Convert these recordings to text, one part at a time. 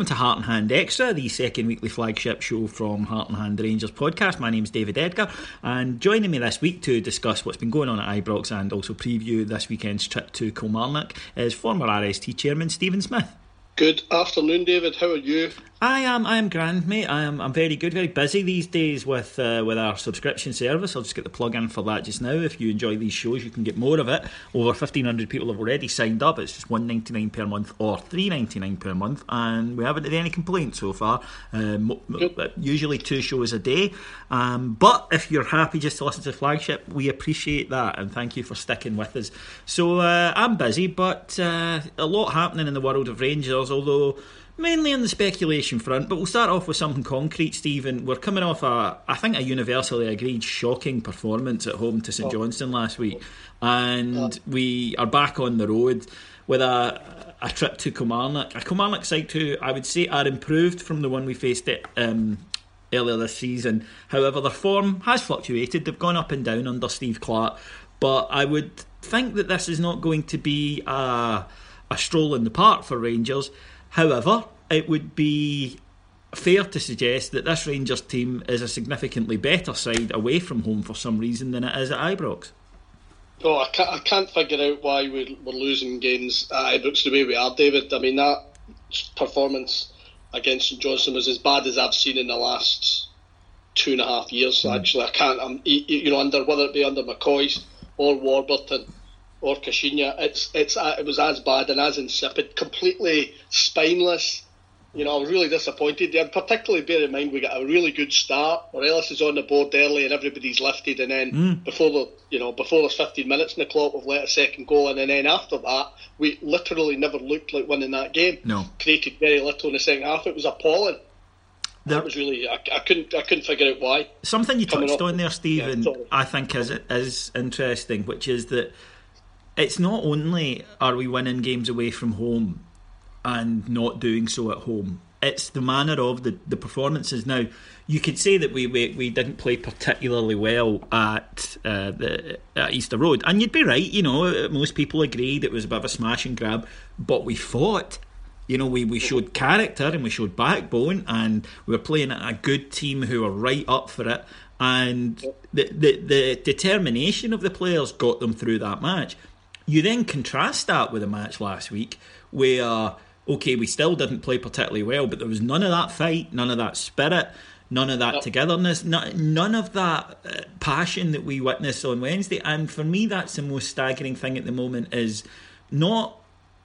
Welcome to Heart and Hand Extra, the second weekly flagship show from Heart and Hand Rangers podcast. My name is David Edgar, and joining me this week to discuss what's been going on at Ibrox and also preview this weekend's trip to Kilmarnock is former RST chairman Stephen Smith. Good afternoon, David. How are you? I am. I am grand, mate. I am. I'm very good. Very busy these days with uh, with our subscription service. I'll just get the plug in for that just now. If you enjoy these shows, you can get more of it. Over fifteen hundred people have already signed up. It's just one ninety nine per month or three ninety nine per month, and we haven't had any complaints so far. Um, usually two shows a day. Um, but if you're happy just to listen to flagship, we appreciate that and thank you for sticking with us. So uh, I'm busy, but uh, a lot happening in the world of Rangers. Although mainly on the speculation front, but we'll start off with something concrete, Stephen. We're coming off a, I think, a universally agreed shocking performance at home to St oh. Johnstone last week, and we are back on the road with a, a trip to Kilmarnock. A Kilmarnock side who I would say are improved from the one we faced it. Um, earlier this season. However, their form has fluctuated. They've gone up and down under Steve Clarke, but I would think that this is not going to be a, a stroll in the park for Rangers. However, it would be fair to suggest that this Rangers team is a significantly better side away from home for some reason than it is at Ibrox. Oh, I can't, I can't figure out why we're, we're losing games at Ibrox the way we are, David. I mean, that performance against St Johnstone was as bad as I've seen in the last two and a half years. Mm. Actually, I can't. I'm, you know, under whether it be under McCoist or Warburton or Caixinha, it's it's uh, it was as bad and as insipid, completely spineless. You know, I was really disappointed. And particularly bear in mind we got a really good start. Morelos is on the board early and everybody's lifted, and then mm. before the you know before there's 15 minutes in the clock, we've let a second goal, and then after that, we literally never looked like winning that game. No, created very little in the second half. It was appalling. There, that was really I, I, couldn't I couldn't figure out why. Something you touched on there, Stephen, yeah, I think is is interesting, which is that it's not only are we winning games away from home and not doing so at home. It's the manner of the, the performances. Now, you could say that we, we, we didn't play particularly well at uh, the at Easter Road, and you'd be right. You know, most people agreed it was a bit of a smash and grab, but we fought. You know, we, we showed character and we showed backbone, and we were playing a good team who were right up for it. And the, the, the determination of the players got them through that match. You then contrast that with a match last week where, okay, we still didn't play particularly well, but there was none of that fight, none of that spirit, none of that togetherness, none of that uh, passion that we witnessed on Wednesday. And for me, that's the most staggering thing at the moment is not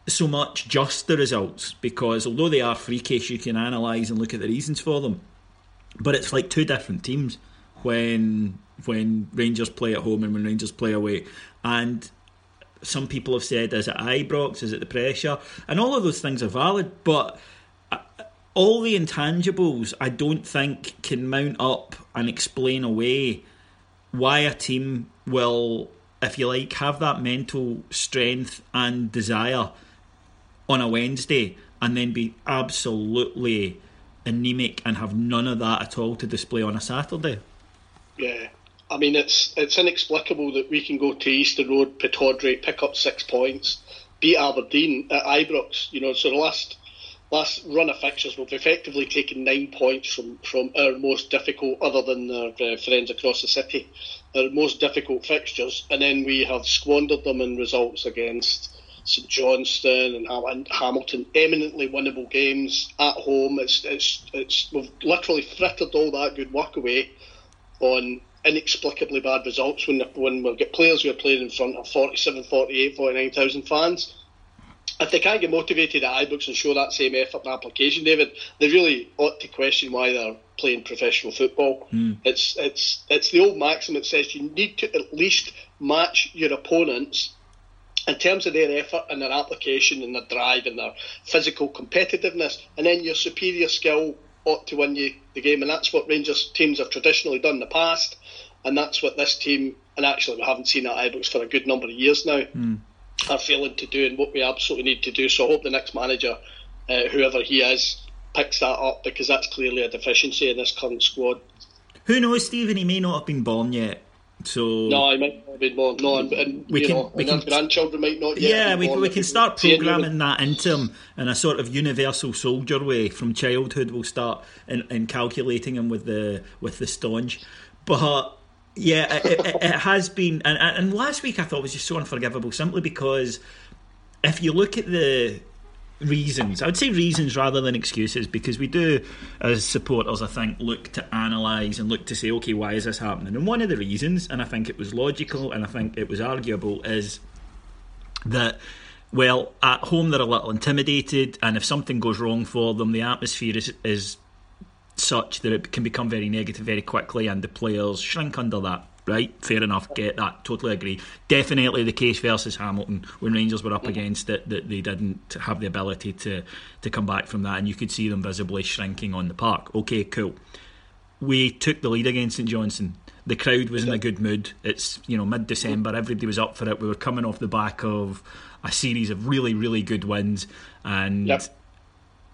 so much just the results, because although they are freakish, you can analyse and look at the reasons for them. But it's like two different teams when when Rangers play at home and when Rangers play away. And some people have said, is it Ibrox? Is it the pressure? And all of those things are valid, but uh, all the intangibles I don't think can mount up and explain away why a team will, if you like, have that mental strength and desire on a Wednesday and then be absolutely anemic and have none of that at all to display on a Saturday. Yeah, I mean, it's it's inexplicable that we can go to Easter Road, Pittodrie, pick up six points, beat Aberdeen at Ibrox. You know, so the last last run of fixtures, we've effectively taken nine points from, from our most difficult, other than our uh, friends across the city, our most difficult fixtures, and then we have squandered them in results against St Johnstone and, and Hamilton, eminently winnable games at home. It's, it's, it's, we've literally frittered all that good work away on inexplicably bad results when, when we've got players who are playing in front of 47, 48, 49,000 fans if they can't get motivated at Ibrox and show that same effort and application, David, they really ought to question why they're playing professional football. Mm. It's it's it's the old maxim that says you need to at least match your opponents in terms of their effort and their application and their drive and their physical competitiveness, and then your superior skill ought to win you the game, and that's what Rangers teams have traditionally done in the past, and that's what this team, and actually we haven't seen at Ibrox for a good number of years now. Mm are failing to do and what we absolutely need to do. So I hope the next manager, uh, whoever he is, picks that up because that's clearly a deficiency in this current squad. Who knows, Stephen? He may not have been born yet. So no, I might not have been born. No, and, and we you can, know, we can, grandchildren might not. yeah, we, we can start programming that into them in a sort of universal soldier way from childhood. We'll start in, in calculating them with the with the staunch, but yeah, it, it, it, has been, and, and last week I thought was just so unforgivable, simply because if you look at the reasons, I would say reasons rather than excuses, because we do, uh, as supporters, I think, look to analyse and look to say, okay, why is this happening? And one of the reasons, and I think it was logical and I think it was arguable, is that well, at home they're a little intimidated, and if something goes wrong for them, the atmosphere is, is such that it can become very negative very quickly, and the players shrink under that. Right, fair enough. Get that. Totally agree. Definitely the case versus Hamilton when Rangers were up against it that they didn't have the ability to to come back from that, and you could see them visibly shrinking on the park. Okay, cool. We took the lead against St Johnstone. The crowd was in a good mood. It's you know mid December. Everybody was up for it. We were coming off the back of a series of really really good wins, and yep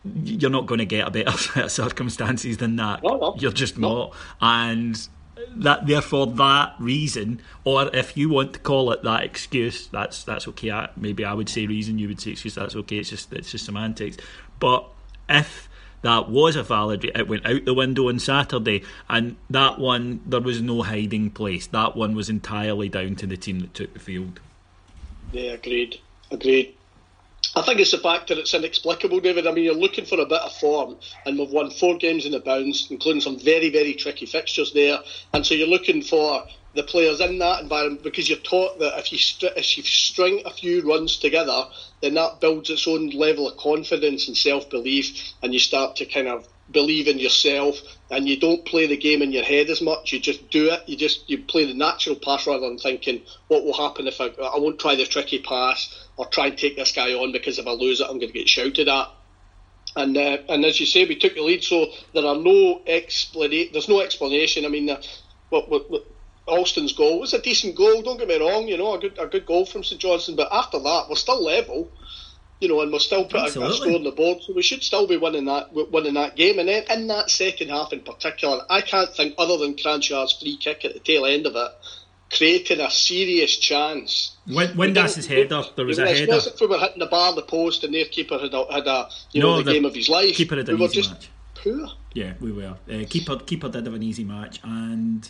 you're not going to get a better set of circumstances than that. No, no. You're just no. not. And that therefore that reason, or if you want to call it that excuse, that's that's okay. I, maybe I would say reason, you would say excuse. That's okay. It's just it's just semantics. But if that was a valid, it went out the window on Saturday, and that one there was no hiding place. That one was entirely down to the team that took the field. Yeah, agreed. Agreed. I think it's the fact that it's inexplicable, David. I mean, you're looking for a bit of form, and we've won four games in the bounds, including some very, very tricky fixtures there. And so you're looking for the players in that environment because you're taught that if you st- if you string a few runs together, then that builds its own level of confidence and self belief, and you start to kind of believe in yourself and you don't play the game in your head as much. You just do it. You just you play the natural pass rather than thinking what will happen if I I won't try the tricky pass or try and take this guy on because if I lose it I'm going to get shouted at. And uh, and as you say, we took the lead, so there are no explanation. There's no explanation. I mean, uh, what, what, what Alston's goal was a decent goal. Don't get me wrong. You know, a good a good goal from St Johnstone. But after that, we're still level you know, and we're still putting a, score on the board, so we should still be winning that winning that game. And then in that second half in particular, I can't think other than Kranjčar's free kick at the tail end of it, creating a serious chance. When, when that's his header, there was a header. Was if we were hitting the bar, the post, and their keeper had a, had a you know the, the, game of his life. Keeper had an we easy just match. Poor. Yeah, we were. Uh, keeper keeper did have an easy match, and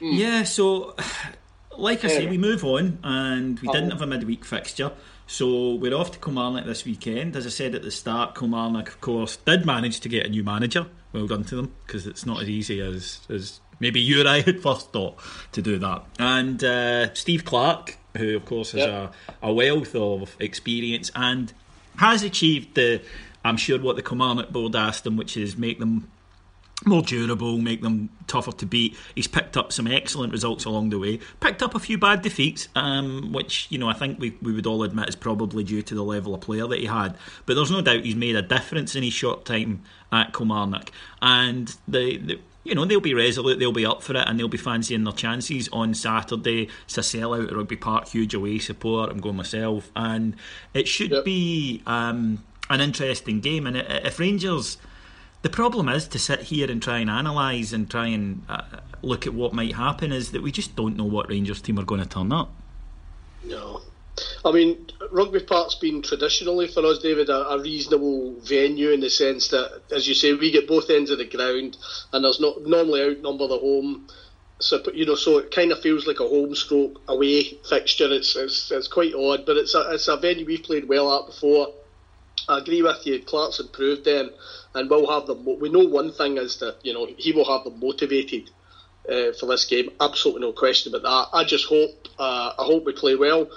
mm. yeah, so like I say, we move on, and we didn't have a midweek fixture. So we're off to Kilmarnock this weekend. As I said at the start, Kilmarnock, of course, did manage to get a new manager. Well done to them, because it's not as easy as, as maybe you and I had first thought to do that. And uh, Steve Clarke, who, of course, has yep. a, a wealth of experience and has achieved the, I'm sure, what the Kilmarnock board asked him, which is make them more durable, make them tougher to beat. He's picked up some excellent results along the way. Picked up a few bad defeats, um, which you know I think we, we would all admit is probably due to the level of player that he had. But there's no doubt he's made a difference in his short time at Kilmarnock, and the, the you know, they'll be resolute, they'll be up for it, and they'll be fancying their chances on Saturday. It's a sellout at Rugby Park, huge away support. I'm going myself, and it should yep. be um, an interesting game. And if Rangers the problem is to sit here and try and analyse and try and uh, look at what might happen is that we just don't know what Rangers team are going to turn up. No. I mean, Rugby Park's been traditionally for us, David, a, a, reasonable venue in the sense that, as you say, we get both ends of the ground, and there's not normally outnumber the home. So you know, so it kind of feels like a home stroke away fixture. It's it's, it's quite odd, but it's a it's a venue we've played well at before. I agree with you. Clarke's improved them, and we'll have them. We know one thing is that you know he will have them motivated uh, for this game. Absolutely no question about that. I just hope uh, I hope we play well.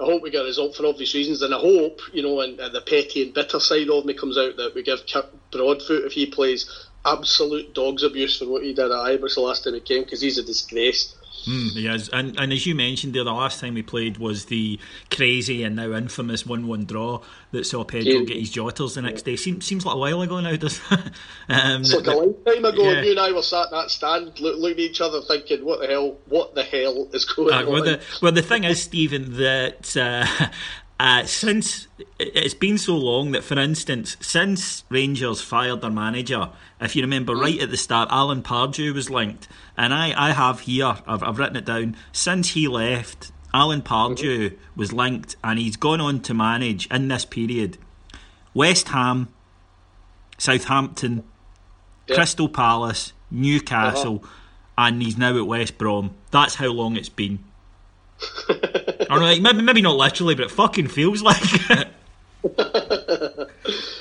I hope we get a result for obvious reasons, and I hope you know, and, and the petty and bitter side of me comes out that we give Broadfoot if he plays absolute dog's abuse for what he did at Ibrox the last time he came because he's a disgrace. Mm, he is, and and as you mentioned there, the last time we played was the crazy and now infamous one-one draw that saw Pedro yeah. get his jotters the next day. Seems seems like a while ago now, does um, It's like a lifetime ago. Yeah. You and I were sat in that stand, look, looking at each other, thinking, "What the hell? What the hell is going uh, well, on?" The, well, the thing is, Stephen, that uh, uh, since it's been so long that, for instance, since Rangers fired their manager, if you remember right at the start, Alan Pardew was linked, and I, I have here, I've, I've written it down. Since he left, Alan Pardew was linked, and he's gone on to manage in this period West Ham, Southampton, yep. Crystal Palace, Newcastle, uh-huh. and he's now at West Brom. That's how long it's been. Or like, maybe, maybe not literally, but it fucking feels like it. um,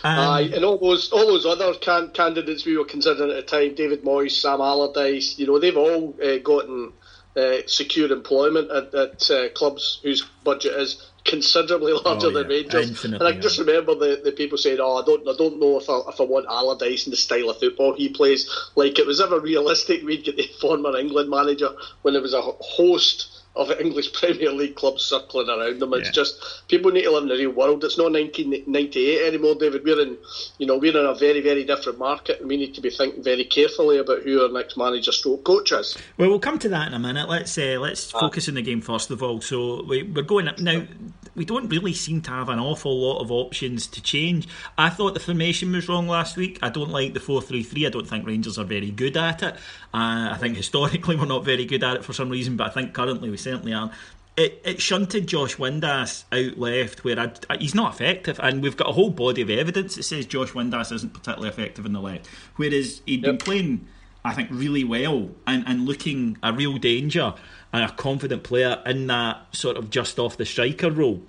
Aye, and all those all those other can- candidates we were considering at the time, David Moyes, Sam Allardyce, you know, they've all uh, gotten uh, secure employment at, at uh, clubs whose budget is considerably larger oh, yeah. than Rangers. Infinitely, and I just remember the, the people saying, "Oh, I don't, I don't know if I, if I want Allardyce and the style of football he plays." Like it was ever realistic we'd get the former England manager when there was a host of English Premier League clubs circling around them. It's yeah. just people need to live in the real world. It's not 1998 anymore, David. We're in, you know, we're in a very, very different market, and we need to be thinking very carefully about who our next manager, stroke coach is. Well, we'll come to that in a minute. Let's uh, let's ah. focus on the game first of all. So we, we're going up now. We don't really seem to have an awful lot of options to change. I thought the formation was wrong last week. I don't like the four-three-three. I don't think Rangers are very good at it. Uh, I think historically we're not very good at it for some reason, but I think currently we certainly are. It, it shunted Josh Windass out left where I, I, he's not effective, and we've got a whole body of evidence that says Josh Windass isn't particularly effective in the left. Whereas he'd yep. been playing, I think, really well and, and looking a real danger and a confident player in that sort of just off the striker role.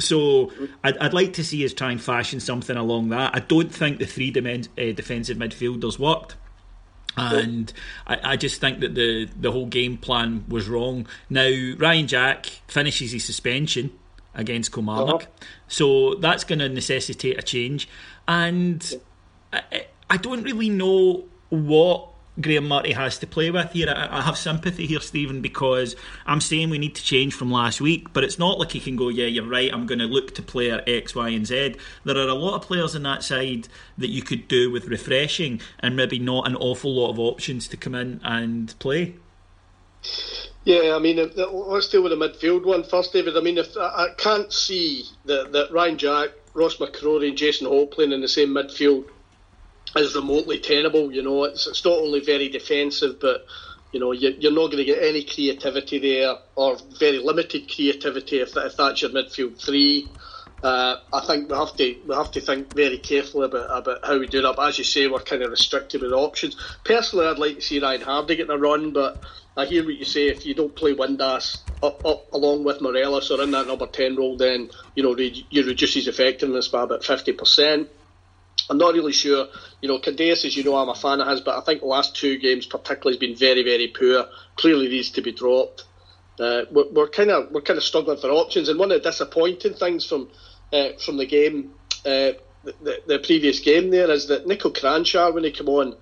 So I'd, I'd like to see us try and fashion something along that. I don't think the three dimen- uh, defensive midfielders worked and I, I, just think that the the whole game plan was wrong. Now Ryan Jack finishes his suspension against Kilmarnock, uh-huh. so that's going to necessitate a change, and I, I don't really know what Graeme Murty has to play with here. I, have sympathy here, Stephen, because I'm saying we need to change from last week, but it's not like he can go, yeah, you're right, I'm going to look to player X, Y, and Z. There are a lot of players on that side that you could do with refreshing and maybe not an awful lot of options to come in and play. Yeah, I mean, uh, let's deal with the midfield one first, David. I mean, if I can't see that, that Ryan Jack, Ross McCrorie, and Jason Holt playing in the same midfield is remotely tenable. You know, it's, it's not only very defensive, but you know you're, you're not going to get any creativity there, or very limited creativity if, if that's your midfield three. Uh, I think we have to we have to think very carefully about about how we do that. But as you say, we're kind of restricted with options. Personally, I'd like to see Ryan Hardie getting a run, but I hear what you say. If you don't play Windass up, up along with Morelos or in that number ten role, then you know you reduce his effectiveness by about fifty percent. I'm not really sure. You know, Candeias, as you know, I'm a fan of his, but I think the last two games particularly has been very, very poor. Clearly needs to be dropped. Uh, we're kind of we're kind of struggling for options, and one of the disappointing things from uh, from the game, uh, the, the, previous game there, is that Niko Kranjcar, when he came on,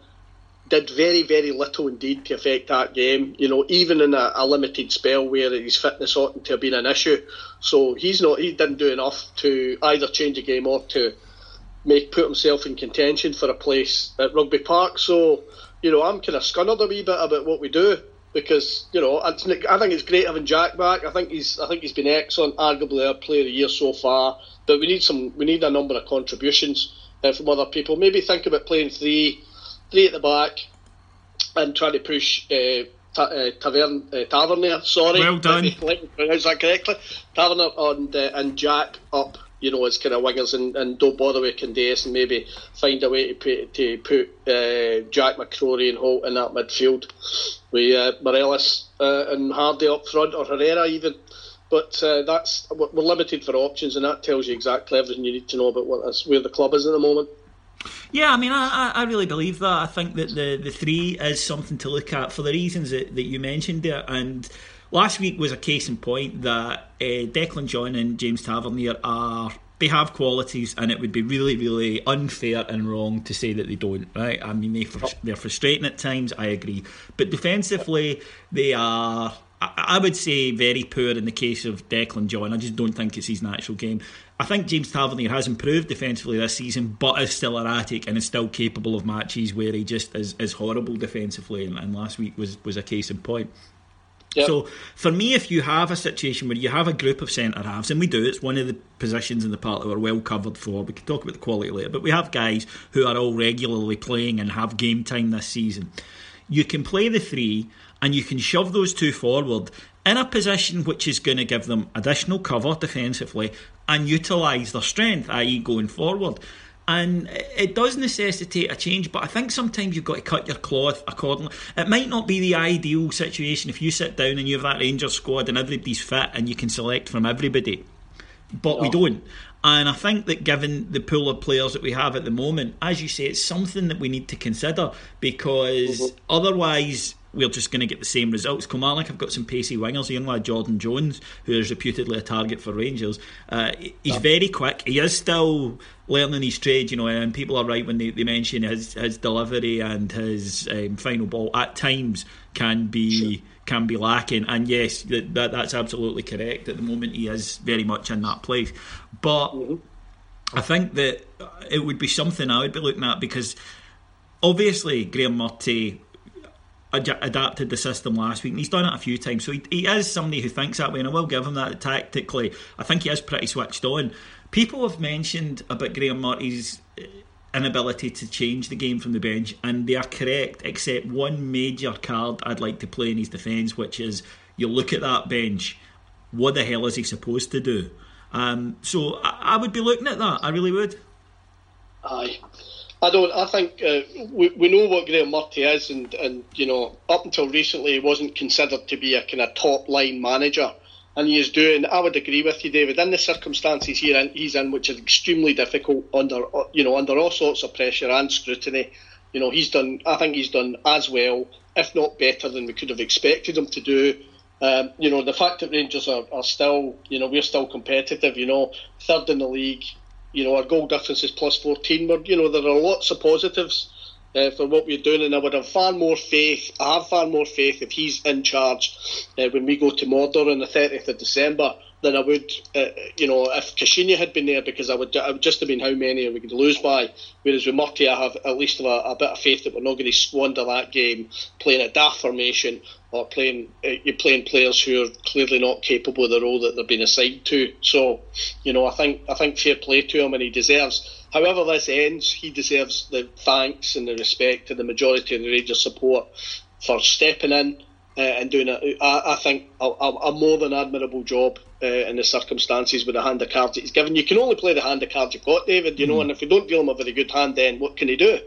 did very, very little indeed to affect that game. You know, even in a, a, limited spell where his fitness oughtn't to have been an issue. So he's not, he didn't do enough to either change the game or to make put himself in contention for a place at Rugby Park. So, you know, I'm kind of scunnered a wee bit about what we do because you know I think it's great having Jack back. I think he's I think he's been excellent, arguably our player of the year so far. But we need some we need a number of contributions uh, from other people. Maybe think about playing three, three at the back, and trying to push uh, uh, Tavern, uh, Tavernier, sorry. Well done. Pronounce that correctly. Tavernier and, uh, and Jack up, you know, as kind of wingers and, and don't bother with Candeias and maybe find a way to put, to put uh, Jack McCrorie and Holt in that midfield with uh, Morelos uh, and Hardie up front or Herrera even. But uh, that's we're limited for options, and that tells you exactly everything you need to know about what where the club is at the moment. Yeah, I mean, I, I really believe that. I think that the, the three is something to look at for the reasons that, that you mentioned there. And last week was a case in point that uh, Declan John and James Tavernier are they have qualities, and it would be really, really unfair and wrong to say that they don't. Right? I mean, they they're frustrating at times. I agree, but defensively, they are. I would say very poor in the case of Declan John. I just don't think it's his natural game. I think James Tavernier has improved defensively this season, but is still erratic and is still capable of matches where he just is, is horrible defensively. And, and last week was, was a case in point. So for me, if you have a situation where you have a group of centre halves, and we do, it's one of the positions in the part that we're well covered for. We can talk about the quality later, but we have guys who are all regularly playing and have game time this season. You can play the three, and you can shove those two forward in a position which is going to give them additional cover defensively and utilise their strength, i.e., going forward. And it does necessitate a change, but I think sometimes you've got to cut your cloth accordingly. It might not be the ideal situation if you sit down and you have that Rangers squad and everybody's fit and you can select from everybody, but no. we don't. And I think that given the pool of players that we have at the moment, as you say, it's something that we need to consider because mm-hmm. otherwise we're just going to get the same results. Kilmarnock have got some pacey wingers. Young lad Jordan Jones, who is reputedly a target for Rangers, uh, he's yeah. very quick. He is still learning his trade, you know, and people are right when they, they mention his, his delivery and his um, final ball at times can be. Sure. Can be lacking, and yes, that, that, that's absolutely correct. At the moment, he is very much in that place, but mm-hmm. I think that it would be something I would be looking at because obviously Graham Murty ad- adapted the system last week, and he's done it a few times. So he, he is somebody who thinks that way, and I will give him that tactically. I think he is pretty switched on. People have mentioned about Graham Murty's uh, inability to change the game from the bench, and they are correct, except one major card I'd like to play in his defence, which is you look at that bench, what the hell is he supposed to do? Um, so I, I would be looking at that. I really would. Aye. I don't. I think uh, we, we know what Graham Murty is, and, and you know, up until recently, he wasn't considered to be a kind of top line manager, and he is doing. I would agree with you, David. In the circumstances here in, he's in, which is extremely difficult under you know under all sorts of pressure and scrutiny. You know, he's done. I think he's done as well, if not better, than we could have expected him to do. Um, you know, the fact that Rangers are, are still, you know, we're still competitive. You know, third in the league you know, our goal difference is plus 14. But, you know, there are lots of positives uh, for what we're doing, and I would have far more faith. I have far more faith if he's in charge uh, when we go to Mordor on the 30th of December than I would, uh, you know, if Caixinha had been there because I would, I would just have been how many are we going to lose by. Whereas with Murty, I have at least a, a bit of faith that we're not going to squander that game playing a daft formation or playing uh, you're playing players who are clearly not capable of the role that they're being assigned to. So, you know, I think I think fair play to him and he deserves. However this ends, he deserves the thanks and the respect and the majority of the Rangers support for stepping in uh, and doing it. I, I think a, a, a, more than admirable job uh, in the circumstances with the hand of cards that he's given. You can only play the hand of cards you've got, David. You know, mm. and if you don't deal him a very good hand, then what can he do?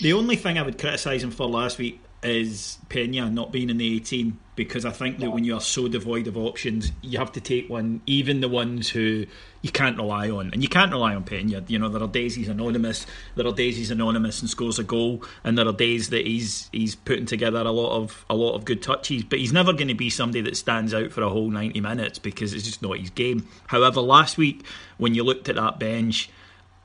The only thing I would criticise him for last week is Pena not being in the 18 because I think that when you are so devoid of options, you have to take one, even the ones who you can't rely on. And you can't rely on Pena. You know, there are days he's anonymous, there are days he's anonymous and scores a goal, and there are days that he's he's putting together a lot of a lot of good touches. But he's never going to be somebody that stands out for a whole 90 minutes because it's just not his game. However, last week when you looked at that bench,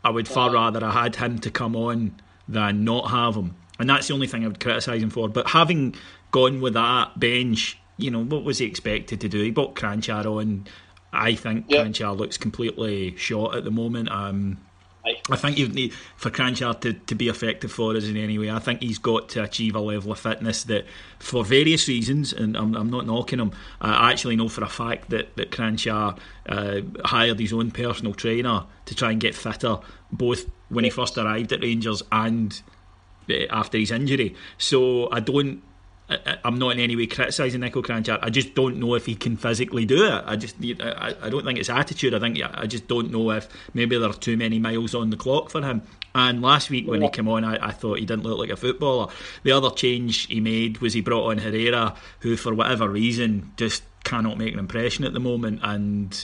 I would far rather I had him to come on than not have him and that's the only thing I would criticise him for. But having gone with that bench, you know, what was he expected to do? He bought Kranjčar on. I think yep. Kranjčar looks completely shot at the moment. Um, I think you need for Kranjčar to, to be effective for us in any way. I think he's got to achieve a level of fitness that, for various reasons, and I'm, I'm not knocking him. I actually know for a fact that that Kranjčar uh, hired his own personal trainer to try and get fitter, both when he first arrived at Rangers and Eh, after his injury. So I don't I, am not in any way criticising Niko Kranjčar. I just don't know if he can physically do it. I just I, I don't think it's attitude. I think I just don't know if maybe there are too many miles on the clock for him. And last week when he came on, I, I thought he didn't look like a footballer. The other change he made was he brought on Herrera, who for whatever reason just cannot make an impression at the moment. And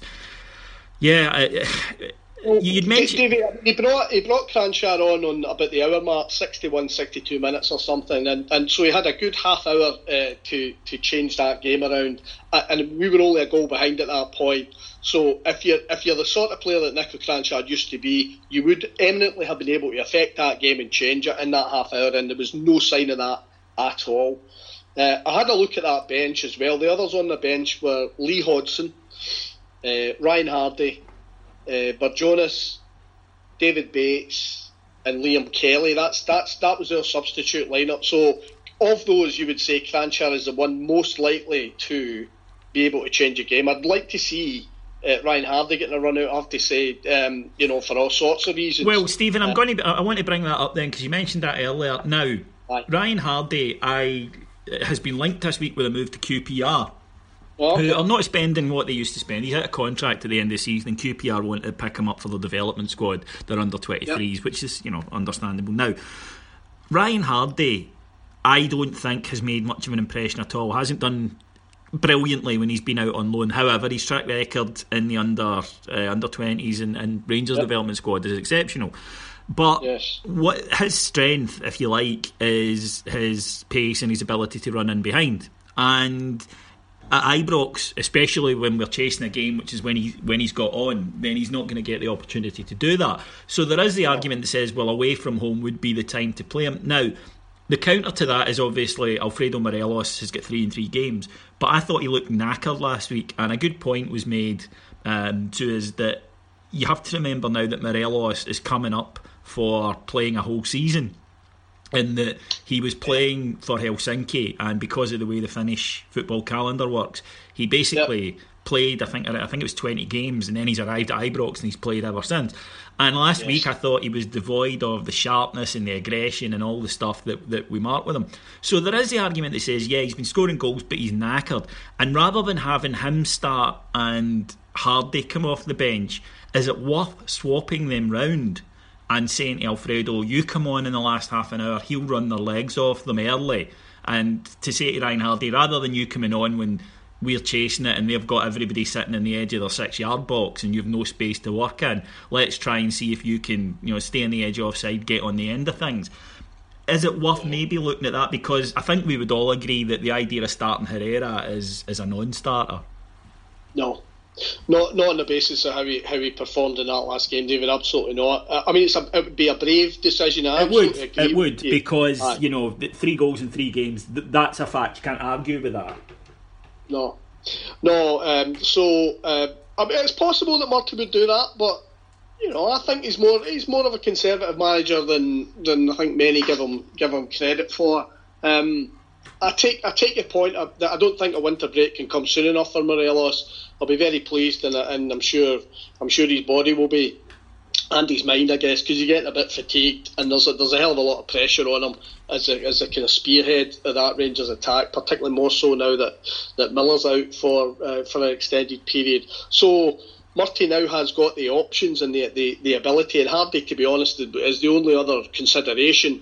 yeah, I, You'd mentioned he brought he brought Kranjčar on on about the hour mark, 61, 62 minutes or something, and, and so he had a good half hour uh, to to change that game around, and we were only a goal behind at that point. So if you're if you're the sort of player that Niko Kranjčar used to be, you would eminently have been able to affect that game and change it in that half hour, and there was no sign of that at all. Uh, I had a look at that bench as well. The others on the bench were Lee Hodson, uh, Ryan Hardie uh, but Jonas, David Bates, and Liam Kelly. That's that's that was their substitute lineup. So of those, you would say Kranjčar is the one most likely to be able to change a game. I'd like to see uh, Ryan Hardie getting a run out. I have to say, um, you know, for all sorts of reasons. Well, Stephen, I'm uh, going to. I want to bring that up then because you mentioned that earlier. Now, aye. Ryan Hardie, I has been linked this week with a move to QPR. Who are not spending what they used to spend. He's had a contract at the end of the season, and QPR want to pick him up for the development squad. They're under 23s, yep. which is, you know, understandable. Now, Ryan Hardie, I don't think has made much of an impression at all. Hasn't done brilliantly when he's been out on loan. However, his track record in the under uh, under 20s and, and Rangers yep. development squad is exceptional. But yes. what his strength, if you like, is his pace and his ability to run in behind. And at Ibrox, especially when we're chasing a game, which is when he when he's got on, then he's not going to get the opportunity to do that. So there is the argument that says, well, away from home would be the time to play him. Now, the counter to that is obviously Alfredo Morelos has got three in three games, but I thought he looked knackered last week, and a good point was made um, to us that you have to remember now that Morelos is coming up for playing a whole season in that he was playing for Helsinki, and because of the way the Finnish football calendar works, he basically yep. played. I think I think it was twenty games, and then he's arrived at Ibrox and he's played ever since. And last yes. week, I thought he was devoid of the sharpness and the aggression and all the stuff that, that we mark with him. So there is the argument that says, yeah, he's been scoring goals, but he's knackered. And rather than having him start and Hardie come off the bench, is it worth swapping them round and saying to Alfredo, you come on in the last half an hour, he'll run their legs off them early. And to say to Ryan Hardie, rather than you coming on when we're chasing it and they've got everybody sitting in the edge of their six yard box and you've no space to work in, let's try and see if you can, you know, stay on the edge of offside, get on the end of things. Is it worth maybe looking at that? Because I think we would all agree that the idea of starting Herrera is, is a non starter. No, not not on the basis of how he how he performed in that last game, David. Absolutely not. I mean, it's a, it would be a brave decision. I it would. It would because Aye. you know three goals in three games. That's a fact. You can't argue with that. No, no. Um, so uh, I mean, it's possible that Murty would do that, but you know, I think he's more he's more of a conservative manager than than I think many give him give him credit for. Um, I take I take your point that I don't think a winter break can come soon enough for Morelos. I'll be very pleased, and, and I'm sure I'm sure his body will be, and his mind, I guess, because you get a bit fatigued, and there's a, there's a hell of a lot of pressure on him as a, as a kind of spearhead of that Rangers attack, particularly more so now that, that Miller's out for uh, for an extended period. So. Murty now has got the options and the, the, the ability, and Hardie, to be honest, is the only other consideration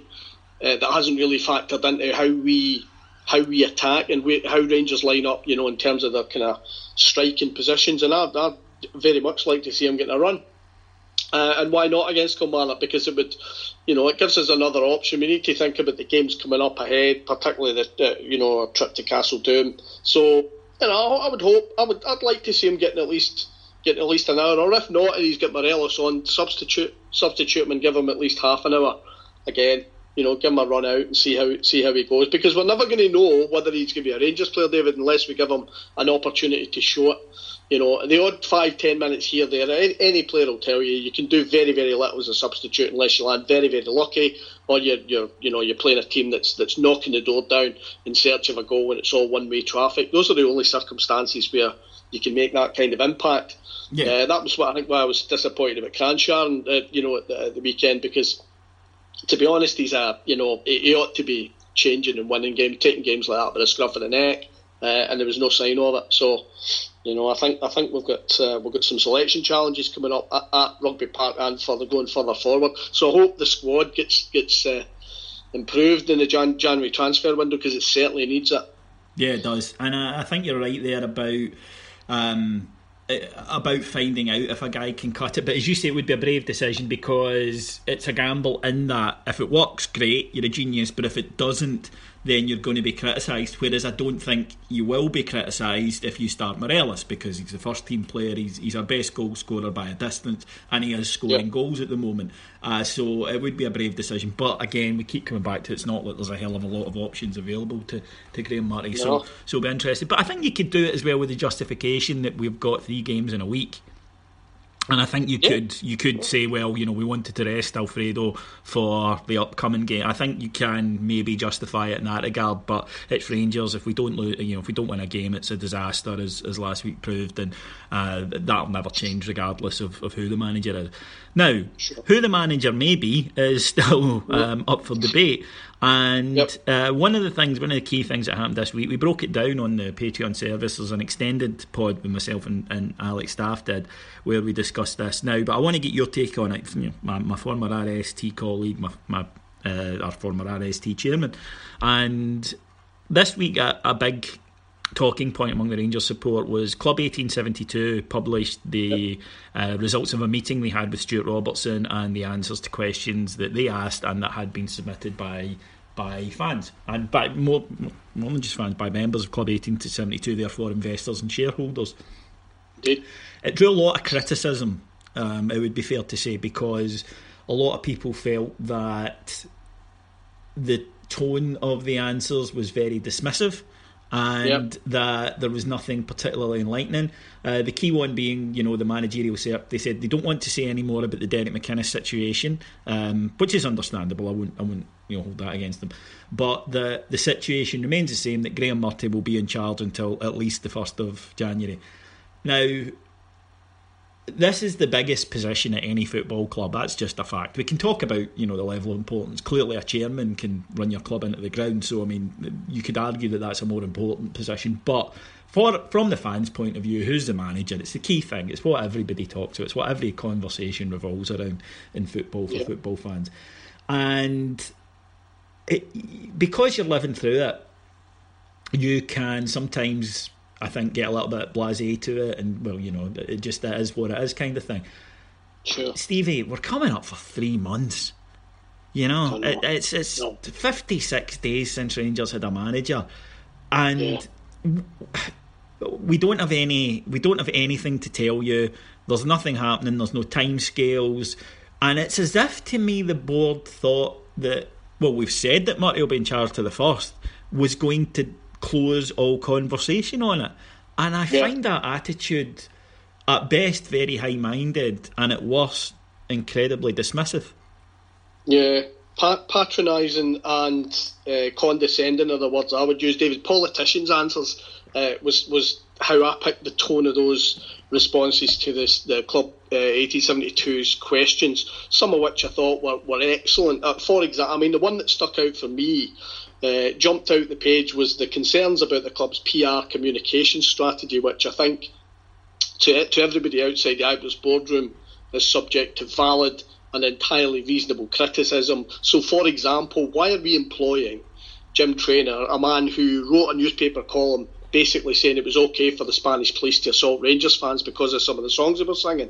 uh, that hasn't really factored into how we how we attack and we, how Rangers line up, you know, in terms of their kind of striking positions. And I'd, I'd, very much like to see him getting a run. Uh, and why not against Kilmarnock? Because it would, you know, it gives us another option. We need to think about the games coming up ahead, particularly the, you know, a trip to Castle Doom. So, you know, I would hope, I would, I'd like to see him getting at least getting at least an hour, or if not, and he's got Morelos on, substitute substitute him and give him at least half an hour again you know, give him a run out and see how see how he goes. Because we're never going to know whether he's going to be a Rangers player, David, unless we give him an opportunity to show it. You know, the odd five ten minutes here there. Any player will tell you you can do very very little as a substitute unless you land very very lucky, or you're, you're you know you're playing a team that's that's knocking the door down in search of a goal when it's all one way traffic. Those are the only circumstances where you can make that kind of impact. Yeah, uh, that was what I think why I was disappointed about Kranjčar, and uh, you know, at the, at the weekend because to be honest, he's a you know he, ought to be changing and winning games, taking games like that by a scruff of the neck, uh, and there was no sign of it. So, you know, I think I think we've got uh, we've got some selection challenges coming up at, at, Rugby Park and further going further forward. So I hope the squad gets gets uh, improved in the Jan- January transfer window because it certainly needs it. Yeah, it does, and I, I think you're right there about. Um, Uh, about finding out if a guy can cut it. But as you say, it would be a brave decision because it's a gamble in that if it works, great, you're a genius. But if it doesn't, then you're going to be criticised. Whereas I don't think you will be criticised if you start Morelos because he's the first team player, he's, he's our best goal scorer by a distance, and he is scoring yep. goals at the moment. Uh, so it would be a brave decision. But again, we keep coming back to it's not that there's a hell of a lot of options available to, to Graeme Murty. No. So, so be interested. But I think you could do it as well with the justification that we've got three games in a week. And I think you yeah. could you could say, well, you know, we wanted to rest Alfredo for the upcoming game. I think you can maybe justify it in that regard, but it's Rangers. If we don't lose, you know, if we don't win a game, it's a disaster, as, as last week proved, and uh, that'll never change regardless of, of who the manager is. Now, sure. who the manager may be is still um, up for debate. And yep. uh, one of the things, one of the key things that happened this week, we broke it down on the Patreon service. There's an extended pod with myself and, and Alex Staff did where we discussed this now. But I want to get your take on it. You know, my, my, former RST colleague, my, my uh, our former RST chairman. And this week, a, a big talking point among the Rangers support was Club 1872 published the uh, results of a meeting they had with Stuart Robertson and the answers to questions that they asked and that had been submitted by by fans. And by more more than just fans by members of Club 1872 therefore investors and shareholders. Indeed. it drew a lot of criticism um, it would be fair to say because a lot of people felt that the tone of the answers was very dismissive and yep. that there was nothing particularly enlightening. Uh, the key one being, you know, the managerial setup. They said they don't want to say any more about the Derek McInnes situation, um, which is understandable. I wouldn't, I wouldn't, you know, hold that against them. But the the situation remains the same. That Graeme Murty will be in charge until at least the first of January. Now, this is the biggest position at any football club. That's just a fact. We can talk about you know the level of importance. Clearly, a chairman can run your club into the ground. So I mean, you could argue that that's a more important position. But for from the fans' point of view, who's the manager? It's the key thing. It's what everybody talks about. It's what every conversation revolves around in football for yeah. football fans. And it, because you're living through it, you can sometimes I think get a little bit blasé to it, and well, you know, it just that is what it is, kind of thing. Sure. Stevie, we're coming up for three months. You know, it, it's it's no. 56 days since Rangers had a manager, and yeah. we don't have any we don't have anything to tell you. There's nothing happening. There's no time scales, and it's as if to me the board thought that well, we've said that Murty will be in charge to the first was going to close all conversation on it. And I yeah. find that attitude, at best, very high minded, and at worst, incredibly dismissive. Yeah, pat- patronising and uh, condescending are the words I would use. David, politicians' answers uh, was was how I picked the tone of those responses to this the club uh, 1872's questions. Some of which I thought were, were excellent. Uh, for example, I mean the one that stuck out for me uh, jumped out the page was the concerns about the club's PR communication strategy, which I think to, to everybody outside the Ibrox boardroom is subject to valid and entirely reasonable criticism. So, for example, why are we employing Jim Traynor, a man who wrote a newspaper column basically saying it was okay for the Spanish police to assault Rangers fans because of some of the songs they were singing?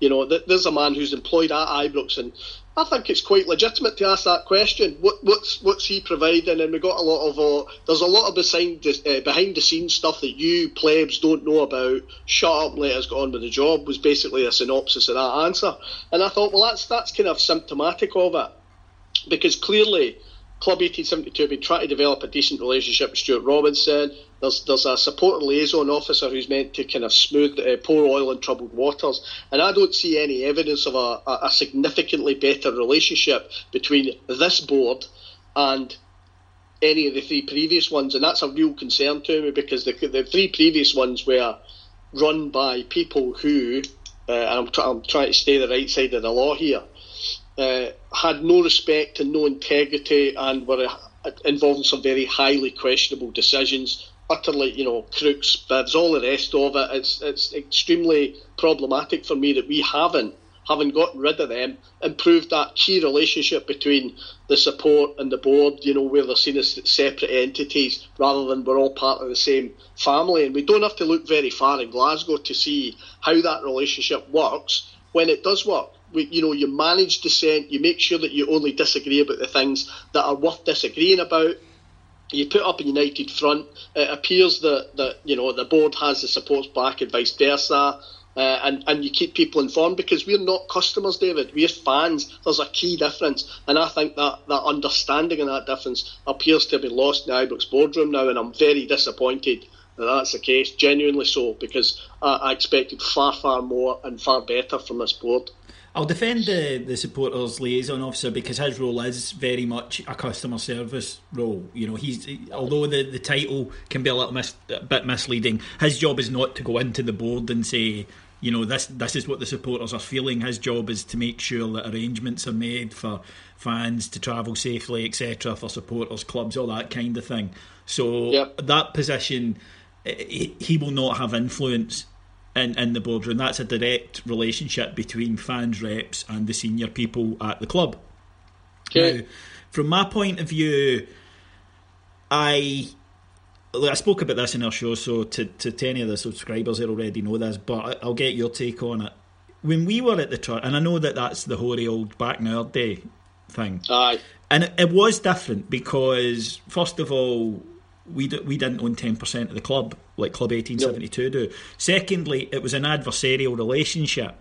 You know, there's a man who's employed at Ibrox and I think it's quite legitimate to ask that question. What, what's what's he providing? And we got a lot of uh, there's a lot of behind the, uh, behind the scenes stuff that you plebs don't know about. Shut up, let us get on with the job was basically a synopsis of that answer. And I thought, well, that's that's kind of symptomatic of it, because clearly Club 1872 have been trying to develop a decent relationship with Stuart Robertson. There's there's a support liaison officer who's meant to kind of smooth uh, pour oil in troubled waters, and I don't see any evidence of a, a significantly better relationship between this board and any of the three previous ones, and that's a real concern to me because the the three previous ones were run by people who, uh, and I'm, I'm trying to stay the right side of the law here uh, had no respect and no integrity and were involving some very highly questionable decisions, utterly, you know, crooks, bibs, all the rest of it. It's it's extremely problematic for me that we haven't haven't gotten rid of them, improved that key relationship between the support and the board, you know, where they're seen as separate entities rather than we're all part of the same family. And we don't have to look very far in Glasgow to see how that relationship works when it does work. We, you know, you manage dissent, you make sure that you only disagree about the things that are worth disagreeing about. You put up a united front. It appears that, that you know the board has the supports back and vice versa. Uh, and, and you keep people informed because we're not customers, David. We're fans. There's a key difference. And I think that, that understanding and that difference appears to be lost in the Ibrox boardroom now. And I'm very disappointed that that's the case, genuinely so, because I, I expected far, far more and far better from this board. I'll defend the, the supporters liaison officer because his role is very much a customer service role. You know, he's although the, the title can be a little mis, a bit misleading, his job is not to go into the board and say, you know, this this is what the supporters are feeling. His job is to make sure that arrangements are made for fans to travel safely, etc., for supporters, clubs, all that kind of thing. So yep. that position, eh, he, he will not have influence in, in the boardroom. That's a direct relationship between fans, reps, and the senior people at the club. Okay. Now, from my point of view, I I spoke about this in our show, so to, to, to any of the subscribers, that already know this, but I'll get your take on it. When we were at the church, and I know that that's the hoary old back nerd day thing. Aye. And it, it was different because, first of all, we, d- we didn't own 10% of the club like Club 1872 no. do. Secondly, it was an adversarial relationship.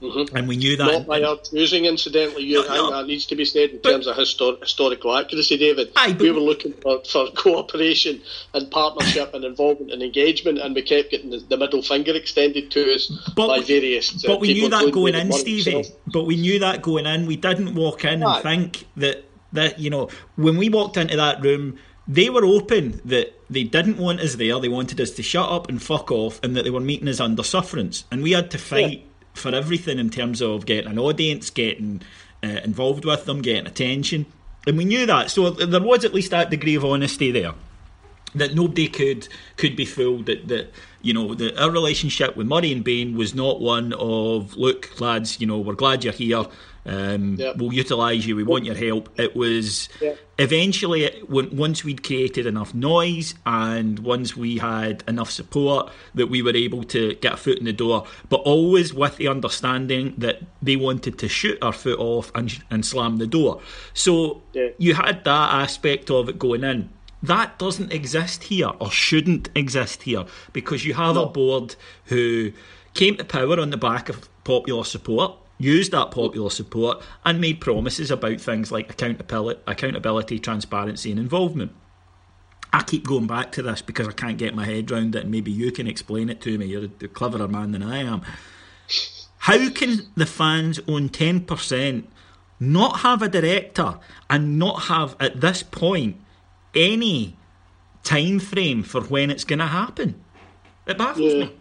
Mm-hmm. And we knew that. Not by our choosing, incidentally. You, no, no. that needs to be said in but, terms of histor- historical accuracy, David. Aye, we were looking for, for cooperation and partnership and involvement and engagement, and we kept getting the, the middle finger extended to us but, by various. Uh, but we knew that going in, Stevie. But we knew that going in. We didn't walk in Aye. and think that that you know when we walked into that room they were open that they didn't want us there. They wanted us to shut up and fuck off, and that they were meeting us under sufferance. And we had to fight yeah. for everything in terms of getting an audience, getting uh, involved with them, getting attention. And we knew that, so there was at least that degree of honesty there that nobody could could be fooled that that you know that our relationship with Murray and Bain was not one of look lads you know we're glad you're here um, yep. We'll utilise you. We want your help. It was yep. eventually once we'd created enough noise and once we had enough support that we were able to get a foot in the door, but always with the understanding that they wanted to shoot our foot off and, and slam the door. So you had that aspect of it going in. That doesn't exist here or shouldn't exist here because you have no. a board who came to power on the back of popular support used that popular support and made promises about things like accountability, accountability, transparency, and involvement. I keep going back to this because I can't get my head around it, and maybe you can explain it to me. You're a cleverer man than I am. How can the fans own 10%, not have a director, and not have, at this point, any time frame for when it's going to happen? It baffles yeah. me.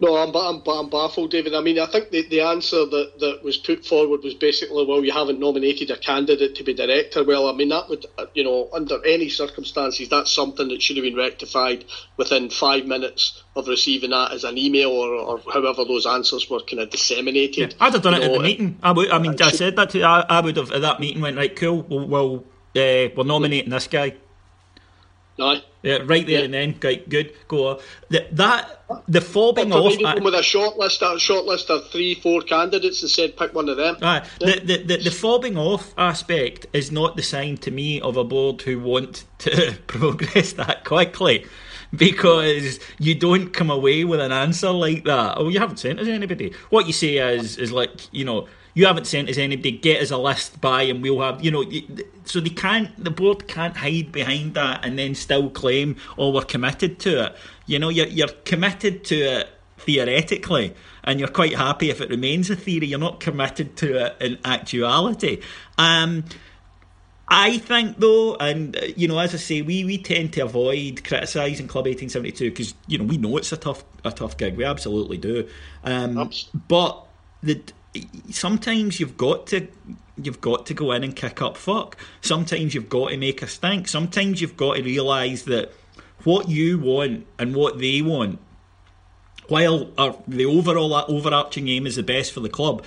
No, I'm, I'm, I'm baffled, David. I mean, I think the, the answer that, that was put forward was basically, well, you haven't nominated a candidate to be director. Well, I mean, that would, uh, you know, under any circumstances, that's something that should have been rectified within five minutes of receiving that as an email or, or however those answers were kind of disseminated. Yeah, I'd have done you it know, at the meeting. I, would, I mean, I, I said that to I, I would have, at that meeting, went, right, cool, well, well uh, we're nominating this guy. Aye. Yeah, right there yeah. and then. Right, good. Go on. The, that the fobbing off. Maybe with a short list, a short list of three, four candidates, and said pick one of them. Aye. Yeah. The, the, the the fobbing off aspect is not the sign to me of a board who want to progress that quickly. Because you don't come away with an answer like that. Oh, you haven't sent us anybody. What you say is is like you know you haven't sent us anybody, get us a list by and we'll have, you know, so they can't, the board can't hide behind that and then still claim, oh, we're committed to it. You know, you're, you're committed to it theoretically and you're quite happy if it remains a theory. You're not committed to it in actuality. Um, I think though, and uh, you know, as I say, we, we tend to avoid criticising Club 1872 because you know we know it's a tough a tough gig. We absolutely do. Um, but the sometimes you've got to you've got to go in and kick up fuck. Sometimes you've got to make a stink. Sometimes you've got to realise that what you want and what they want, while the overall overarching aim is the best for the club,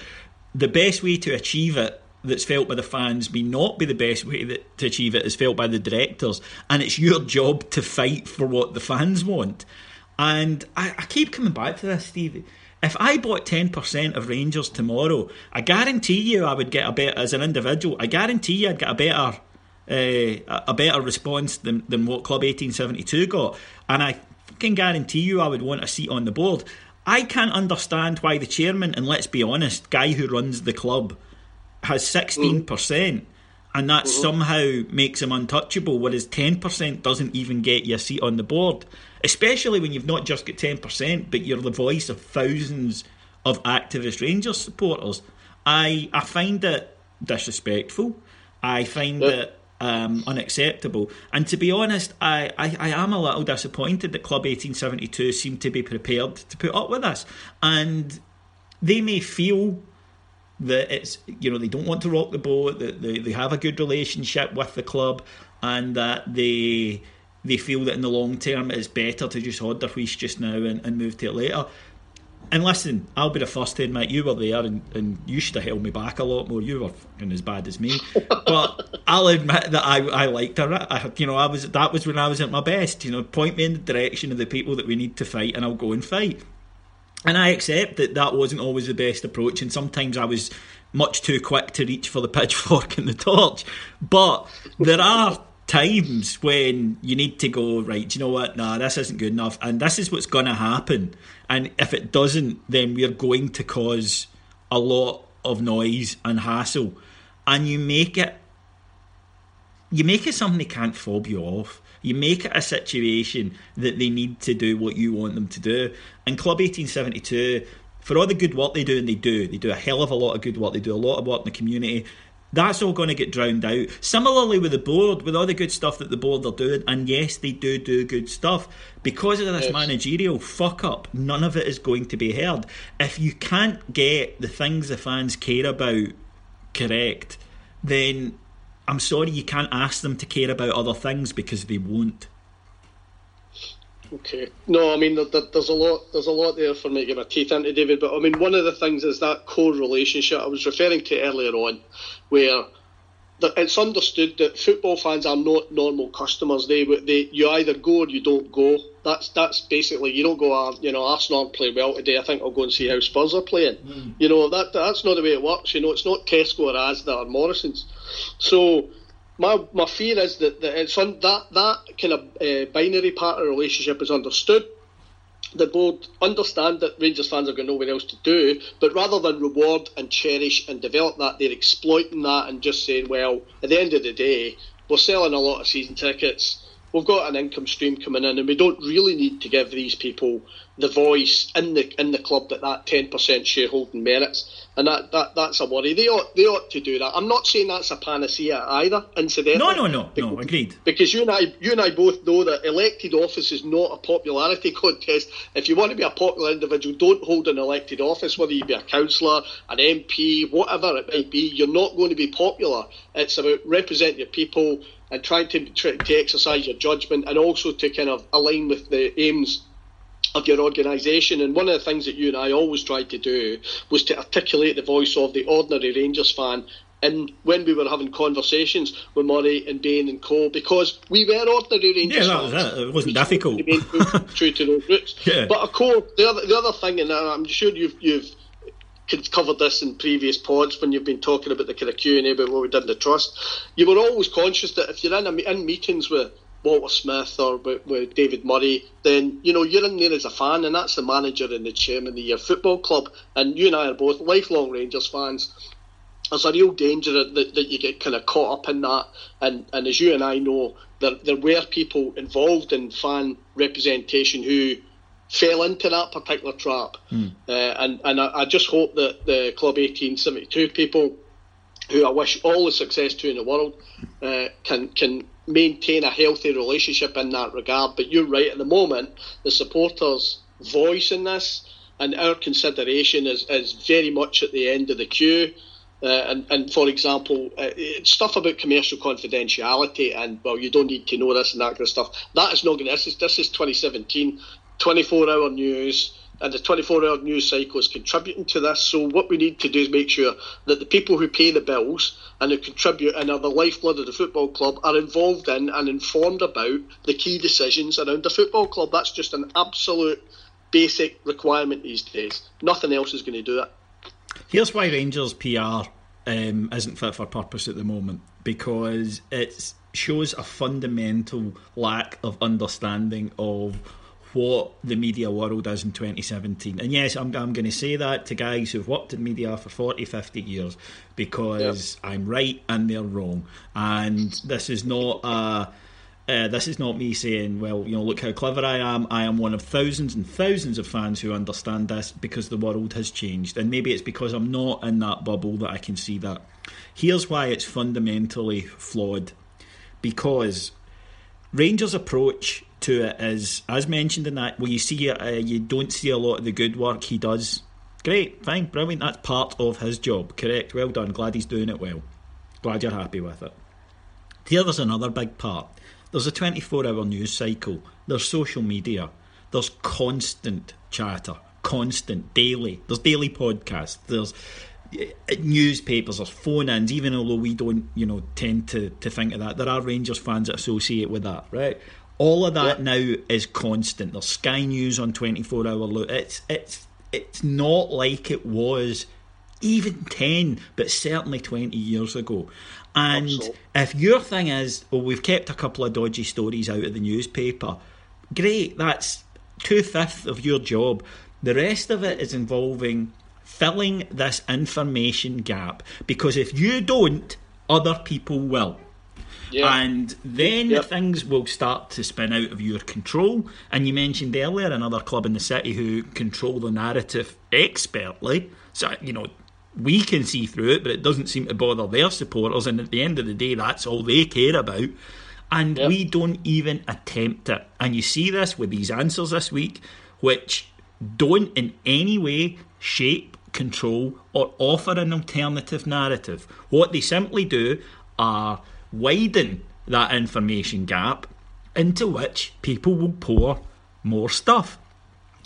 the best way to achieve it that's felt by the fans may not be the best way that, to achieve it is felt by the directors, and it's your job to fight for what the fans want. And I, I keep coming back to this, Steve. If I bought ten percent of Rangers tomorrow, I guarantee you I would get a better as an individual. I guarantee you I'd get a better uh, a better response than, than what Club 1872 got. And I can guarantee you I would want a seat on the board. I can't understand why the chairman, and let's be honest, guy who runs the club, has 16%, mm. And that mm-hmm. somehow makes him untouchable, whereas 10% doesn't even get you a seat on the board. Especially when you've not just got 10%, but you're the voice of thousands of activist Rangers supporters. I, I find it disrespectful. I find yep. it um, unacceptable. And to be honest, I, I, I, am a little disappointed that Club 1872 seem to be prepared to put up with this. And they may feel that it's, you know, they don't want to rock the boat, that they, they have a good relationship with the club, and that they they feel that in the long term it's better to just hold their wheeze just now and, and move to it later. And listen, I'll be the first to admit you were there, and, and you should have held me back a lot more. You were fucking as bad as me, but I'll admit that I, I liked her. I, you know, I was that was when I was at my best. You know, point me in the direction of the people that we need to fight, and I'll go and fight. And I accept that that wasn't always the best approach, and sometimes I was much too quick to reach for the pitchfork and the torch. But there are times when you need to go right. you know what? Nah, this isn't good enough, and this is what's going to happen. And if it doesn't, then we're going to cause a lot of noise and hassle. And you make it, you make it something they can't fob you off. You make it a situation that they need to do what you want them to do. And Club 1872, for all the good work they do, and they do, they do a hell of a lot of good work. They do a lot of work in the community. That's all going to get drowned out. Similarly with the board, with all the good stuff that the board are doing, and yes, they do do good stuff. Because of this yes. managerial fuck up, none of it is going to be heard. If you can't get the things the fans care about correct, then I'm sorry you can't ask them to care about other things because they won't. Okay. No, I mean there's a lot there's a lot there for me to get my teeth into, David. But I mean one of the things is that core relationship I was referring to earlier on, where it's understood that football fans are not normal customers. They they you either go or you don't go. That's that's basically you don't go. Uh, you know, Arsenal play well today. I think I'll go and see how Spurs are playing. Mm. You know that that's not the way it works. You know, it's not Tesco or Asda or Morrison's. So my my fear is that, that it's on that that kind of uh, binary part of the relationship is understood. The board understand that Rangers fans have got nowhere else to do, but rather than reward and cherish and develop that, they're exploiting that and just saying, well, at the end of the day, we're selling a lot of season tickets. We've got an income stream coming in, and we don't really need to give these people the voice in the in the club that that ten percent shareholding merits, and that, that that's a worry. They ought they ought to do that. I'm not saying that's a panacea either. Incidentally, no, no, no, because, no, agreed. Because you and I you and I both know that elected office is not a popularity contest. If you want to be a popular individual, don't hold an elected office, whether you be a councillor, an MP, whatever it might be. You're not going to be popular. It's about representing your people and trying to, try, to exercise your judgment and also to kind of align with the aims of your organisation. And one of the things that you and I always tried to do was to articulate the voice of the ordinary Rangers fan. And when we were having conversations with Murray and Bain and Co, because we were ordinary Rangers yeah, that fans. Was it. it wasn't difficult. true to those roots. Yeah. But of course, the other, the other thing, and I'm sure you've you've covered this in previous pods when you've been talking about the kind of Q and A about what we did in the trust. You were always conscious that if you're in a, in meetings with Walter Smith or with, with, David Murray, then you know you're in there as a fan, and that's the manager and the chairman of your football club. And you and I are both lifelong Rangers fans. There's a real danger that, that you get kind of caught up in that, and, and as you and I know, there there were people involved in fan representation who fell into that particular trap. Mm. Uh, and and I, I, just hope that the Club 1872 people, who I wish all the success to in the world, uh, can can maintain a healthy relationship in that regard. But you're right, at the moment, the supporters' voice in this and our consideration is, is very much at the end of the queue. Uh, and, and for example, uh, stuff about commercial confidentiality and well, you don't need to know this and that kind of stuff. That is not going. to This is this is 2017, 24 hour news and the 24 hour news cycle is contributing to this. So, what we need to do is make sure that the people who pay the bills and who contribute and are the lifeblood of the football club are involved in and informed about the key decisions around the football club. That's just an absolute basic requirement these days. Nothing else is going to do it. Here's why Rangers PR um, isn't fit for purpose at the moment because it shows a fundamental lack of understanding of what the media world is in 2017. And yes, I'm, I'm going to say that to guys who've worked in media for 40, 50 years because yep. I'm right and they're wrong. And this is not a. Uh, this is not me saying, well, you know, look how clever I am. I am one of thousands and thousands of fans who understand this because the world has changed. And maybe it's because I'm not in that bubble that I can see that. Here's why it's fundamentally flawed because Rangers' approach to it is, as mentioned in that, well, you see, uh, you don't see a lot of the good work he does. Great, fine, brilliant. That's part of his job. Correct. Well done. Glad he's doing it well. Glad you're happy with it. Here, there's another big part. There's a 24 hour news cycle. There's social media. There's constant chatter. Constant, daily. There's daily podcasts. There's uh, newspapers or phone ins, even although we don't, you know, tend to, to think of that. There are Rangers fans that associate with that, right? All of that now is constant. There's Sky News on 24 hour look. It's it's it's not like it was even 10, but certainly 20 years ago. And Absolutely. if your thing is, well, we've kept a couple of dodgy stories out of the newspaper, great, that's two fifths of your job. The rest of it is involving filling this information gap because if you don't, other people will. And then yep. things will start to spin out of your control. And you mentioned earlier another club in the city who control the narrative expertly. So, you know, we can see through it, but it doesn't seem to bother their supporters. And at the end of the day, that's all they care about. And yep. we don't even attempt it. And you see this with these answers this week, which don't in any way shape, control, or offer an alternative narrative. What they simply do are widen that information gap into which people will pour more stuff.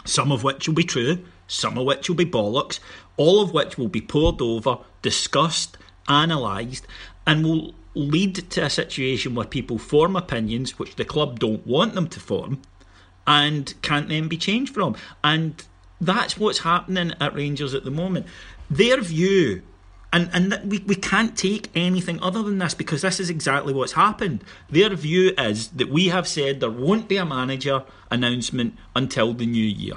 Some of which will be true, some of which will be bollocks, all of which will be poured over, discussed, analysed, and will lead to a situation where people form opinions which the club don't want them to form and can't then be changed from. And that's what's happening at Rangers at the moment. Their view and and we, we can't take anything other than this because this is exactly what's happened. Their view is that we have said there won't be a manager announcement until the new year.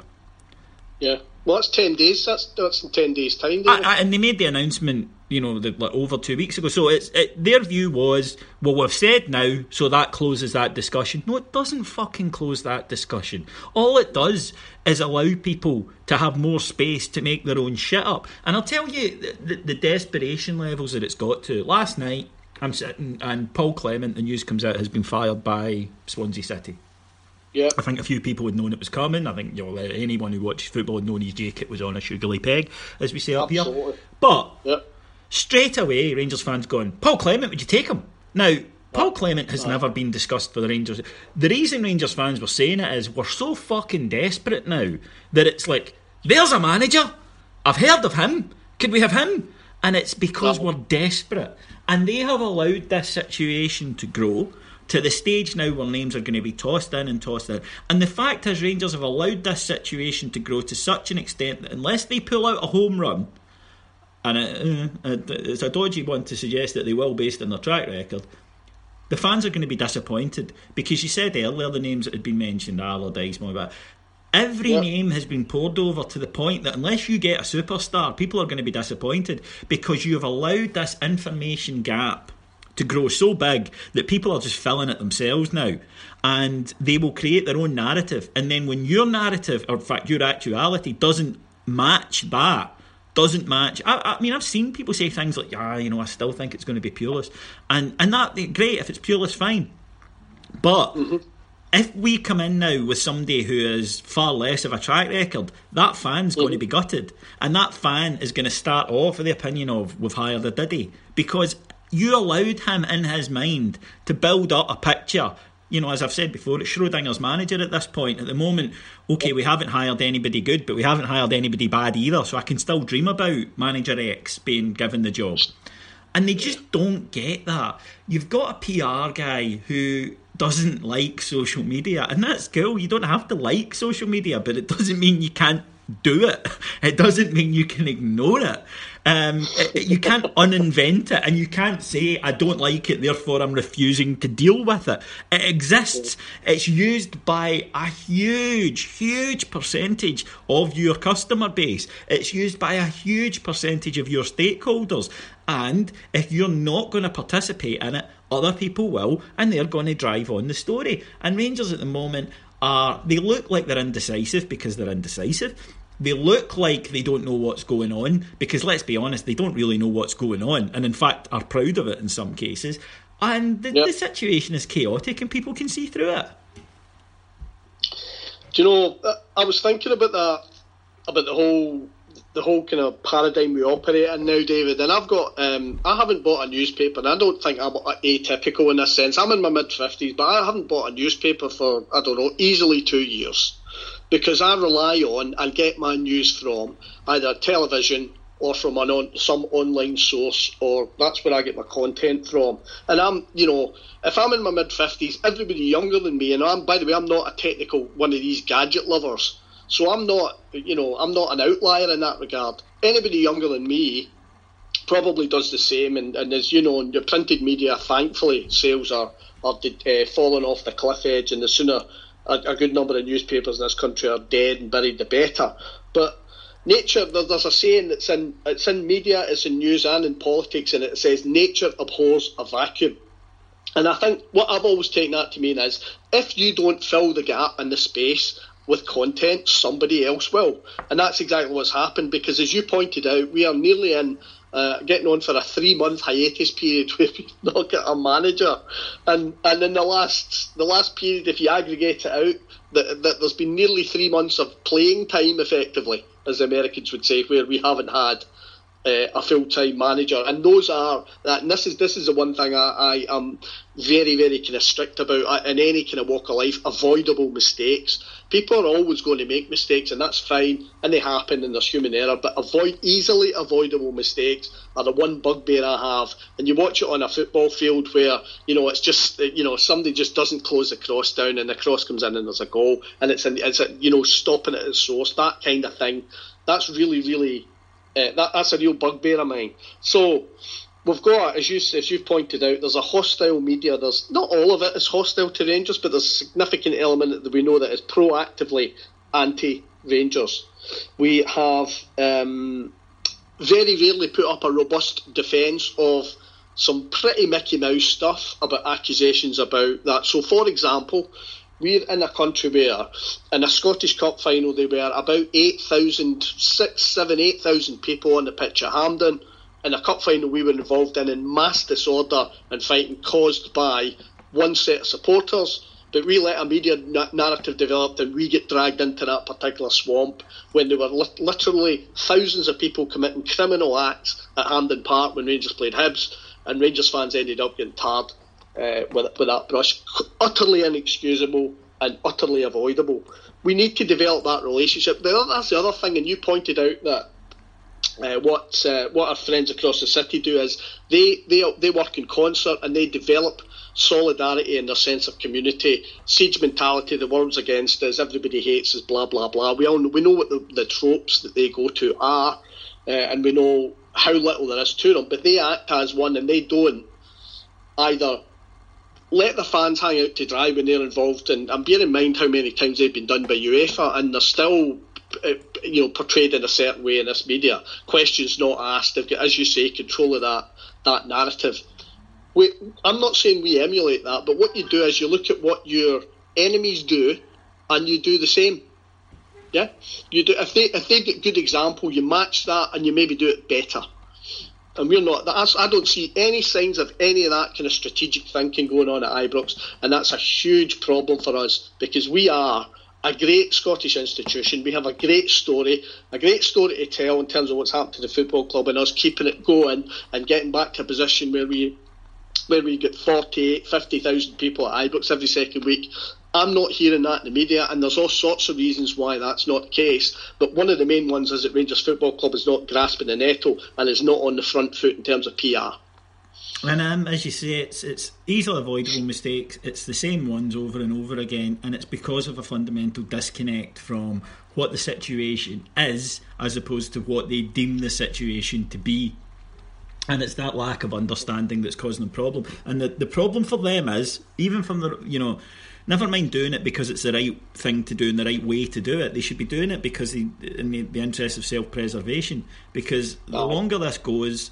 Yeah. Well, that's 10 days. That's, that's in 10 days' time. I, I, and they made the announcement, you know, the, like over two weeks ago. So it's it, their view was, well, we've said now, so that closes that discussion. No, it doesn't fucking close that discussion. All it does is allow people to have more space to make their own shit up. And I'll tell you the, the, the desperation levels that it's got to. Last night, I'm sitting, and Paul Clement, the news comes out, has been fired by Swansea City. Yeah. I think a few people had known it was coming. I think you know anyone who watches football had known his jacket was on a sugary peg, as we say up Absolutely. here. But yep. Straight away, Rangers fans going, Paul Clement, would you take him? Now, Paul Clement has never been discussed for the Rangers. The reason Rangers fans were saying it is we're so fucking desperate now that it's like, there's a manager. I've heard of him. Could we have him? And it's because we're desperate. And they have allowed this situation to grow to the stage now where names are going to be tossed in and tossed in. And the fact is, Rangers have allowed this situation to grow to such an extent that unless they pull out a home run, and it, it's a dodgy one to suggest that they will based on their track record, the fans are going to be disappointed because you said earlier the names that had been mentioned, Allardyce, more about. Every yep. name has been poured over to the point that unless you get a superstar, people are going to be disappointed because you have allowed this information gap to grow so big that people are just filling it themselves now. And they will create their own narrative. And then when your narrative, or in fact your actuality, doesn't match that, doesn't match. I, I, mean, I've seen people say things like, "Yeah, you know, I still think it's going to be Pulis," and and that great if it's Pulis, fine. But mm-hmm. if we come in now with somebody who is far less of a track record, that fan's going to be gutted. And that fan is going to start off with the opinion of, we've hired a Diddy. Because you allowed him in his mind to build up a picture. You know, as I've said before, it's Schrodinger's manager at this point. At the moment, okay, we haven't hired anybody good, but we haven't hired anybody bad either. So I can still dream about manager X being given the job. And they just don't get that. You've got a PR guy who doesn't like social media, and that's cool. You don't have to like social media, but it doesn't mean you can't do it. It doesn't mean you can ignore it. Um, you can't uninvent it, and you can't say I don't like it, therefore I'm refusing to deal with it. It exists. It's used by a huge, huge percentage of your customer base. It's used by a huge percentage of your stakeholders. And if you're not going to participate in it, other people will, and they're going to drive on the story. And Rangers at the moment are, they look like they're indecisive because they're indecisive. They look like they don't know what's going on because, let's be honest, they don't really know what's going on, and in fact are proud of it in some cases. And the, yep. the situation is chaotic, and people can see through it. Do you know? I was thinking about that, about the whole the whole kind of paradigm we operate in now, David. And I've got, um, I haven't bought a newspaper, and I don't think I'm atypical in this sense. I'm in my mid fifties, but I haven't bought a newspaper for I don't know, easily two years, because I rely on and get my news from either television or from an on, some online source, or that's where I get my content from. And I'm, you know, if I'm in my mid fifties, everybody younger than me, and I'm, by the way, I'm not a technical one of these gadget lovers. So I'm not, you know, I'm not an outlier in that regard. Anybody younger than me probably does the same, and, and as you know, the printed media, thankfully, sales are are uh, falling off the cliff edge, and the sooner a, a, good number of newspapers in this country are dead and buried, the better. But nature, there's a saying that's in it's in media, it's in news, and in politics, and it says nature abhors a vacuum. And I think what I've always taken that to mean is if you don't fill the gap in the space with content, somebody else will. And that's exactly what's happened because, as you pointed out, we are nearly in uh, getting on for a three month hiatus period where we not get a manager. And and in the last the last period, if you aggregate it out, that, that there's been nearly three months of playing time, effectively, as the Americans would say, where we haven't had uh, a full time manager, and those are that. And this is this is the one thing I, I am very very kind of strict about uh, in any kind of walk of life. Avoidable mistakes. People are always going to make mistakes, and that's fine, and they happen, and there's human error. But avoid easily avoidable mistakes are the one bugbear I have. And you watch it on a football field where you know it's just you know somebody just doesn't close the cross down, and the cross comes in, and there's a goal, and it's in, it's a, you know stopping it at source. That kind of thing. That's really really uh, that, that's a real bugbear of mine. So we've got, as you as you've pointed out, there's a hostile media. There's not all of it is hostile to Rangers, but there's a significant element that we know that is proactively anti-Rangers. We have um, very rarely put up a robust defence of some pretty Mickey Mouse stuff about accusations about that. So, for example, we're in a country where, in a Scottish Cup final, there were about 8,000, 6, 7, 8,000 people on the pitch at Hampden. In a cup final we were involved in, in mass disorder and fighting caused by one set of supporters. But we let a media narrative develop and we get dragged into that particular swamp when there were li- literally thousands of people committing criminal acts at Hampden Park when Rangers played Hibs, and Rangers fans ended up getting tarred uh, with, with that brush. Utterly inexcusable and utterly avoidable. We need to develop that relationship. The other, that's the other thing, and you pointed out that uh, what uh, what our friends across the city do is they, they they work in concert and they develop solidarity and their sense of community. Siege mentality, the world's against us, everybody hates us, blah blah blah. We all know, we know what the, the tropes that they go to are, uh, and we know how little there is to them. But they act as one, and they don't either let the fans hang out to dry when they're involved, and, and bear in mind how many times they've been done by UEFA, and they're still uh, you know portrayed in a certain way in this media. Questions not asked. They've got, as you say, control of that that narrative. We, I'm not saying we emulate that, but what you do is you look at what your enemies do, and you do the same. Yeah, you do. If they if they get good example, you match that, and you maybe do it better. And we're not. I don't see any signs of any of that kind of strategic thinking going on at Ibrox, and that's a huge problem for us because we are a great Scottish institution. We have a great story, a great story to tell in terms of what's happened to the football club and us keeping it going and getting back to a position where we where we get 48, 50,000 people at Ibrox every second week. I'm not hearing that in the media, and there's all sorts of reasons why that's not the case. But one of the main ones is that Rangers Football Club is not grasping the nettle and is not on the front foot in terms of PR. And um, as you say, it's it's easily avoidable mistakes. It's the same ones over and over again, and it's because of a fundamental disconnect from what the situation is, as opposed to what they deem the situation to be. And it's that lack of understanding that's causing the problem. And the, the problem for them is, even from the you know, never mind doing it because it's the right thing to do and the right way to do it. They should be doing it because they, in the, the interest of self preservation. Because the longer this goes,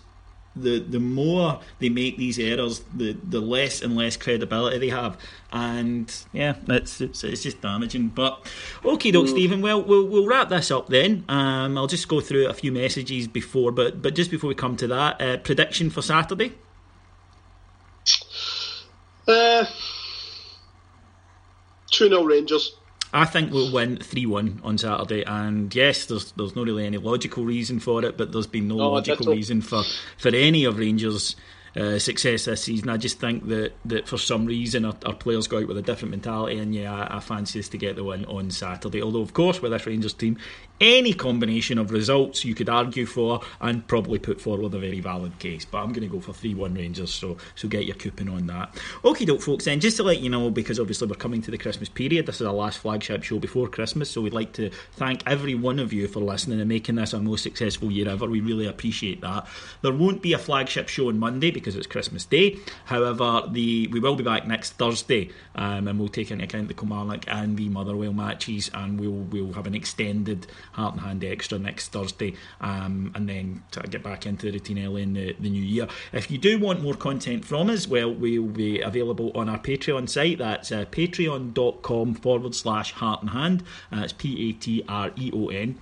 the the more they make these errors, the the less and less credibility they have, and yeah, it's it's, it's just damaging. But okay, Doc. Stephen, well we'll we'll wrap this up then. Um, I'll just go through a few messages before, but but just before we come to that, uh, prediction for Saturday. Uh, two 0 Rangers. I think we'll win three one on Saturday, and yes, there's there's not really any logical reason for it, but there's been no, no logical reason for for any of Rangers uh, success this season. I just think that, that for some reason our, our players go out with a different mentality, and yeah, I, I fancy us to get the win on Saturday. Although, of course, with this Rangers team, any combination of results you could argue for and probably put forward a very valid case. But I'm going to go for 3 1 Rangers, so so get your coupon on that. Okay, doke, folks, then just to let you know, because obviously we're coming to the Christmas period, this is our last flagship show before Christmas, so we'd like to thank every one of you for listening and making this our most successful year ever. We really appreciate that. There won't be a flagship show on Monday because it's Christmas Day. However, the we will be back next Thursday um, and we'll take into account the Kilmarnock and the Motherwell matches and we'll, we'll have an extended Heart and Hand extra next Thursday, um, and then to get back into the routine early in the, the new year. If you do want more content from us, well, we'll be available on our Patreon site. That's uh, patreon.com forward slash heart and hand. Uh, it's P A T R E O N.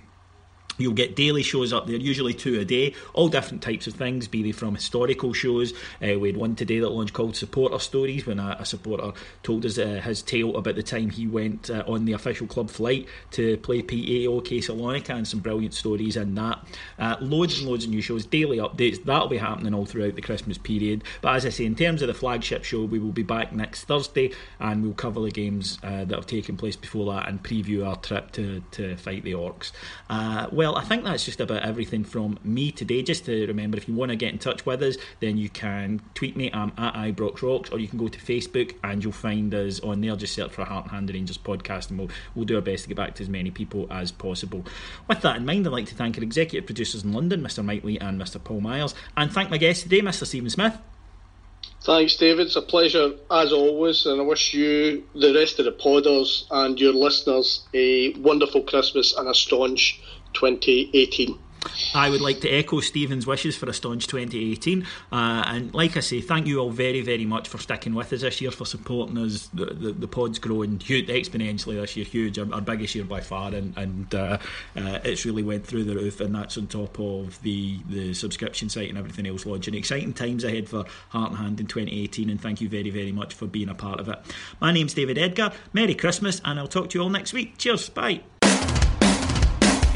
You'll get daily shows up there, usually two a day, all different types of things, be they from historical shows. Uh, we had one today that launched called Supporter Stories when a, a supporter told us uh, his tale about the time he went uh, on the official club flight to play PAOK Salonika and some brilliant stories in that. Uh, loads and loads of new shows, daily updates. That'll be happening all throughout the Christmas period. But as I say, in terms of the flagship show, we will be back next Thursday and we'll cover the games uh, that have taken place before that and preview our trip to, to fight the Orcs. Uh, well, well, I think that's just about everything from me today. Just to remember, if you want to get in touch with us, then you can tweet me. I'm at Ibrox Rocks, or you can go to Facebook and you'll find us on there. Just search for Heart and Hand Rangers podcast, and we'll, we'll do our best to get back to as many people as possible. With that in mind, I'd like to thank our executive producers in London, Mr. Mike Lee and Mr. Paul Myers, and thank my guest today, Mr. Stephen Smith. Thanks, David. It's a pleasure as always, and I wish you, the rest of the podders, and your listeners a wonderful Christmas and a staunch 2018. I would like to echo Stephen's wishes for a staunch 2018. Uh, and like I say, thank you all very, very much for sticking with us this year, for supporting us. The, the, the pod's growing huge, exponentially this year, huge, our, our biggest year by far, and, and uh, uh, it's really went through the roof. And that's on top of the, the subscription site and everything else launching. Exciting times ahead for Heart and Hand in 2018, and thank you very, very much for being a part of it. My name's David Edgar. Merry Christmas, and I'll talk to you all next week. Cheers. Bye.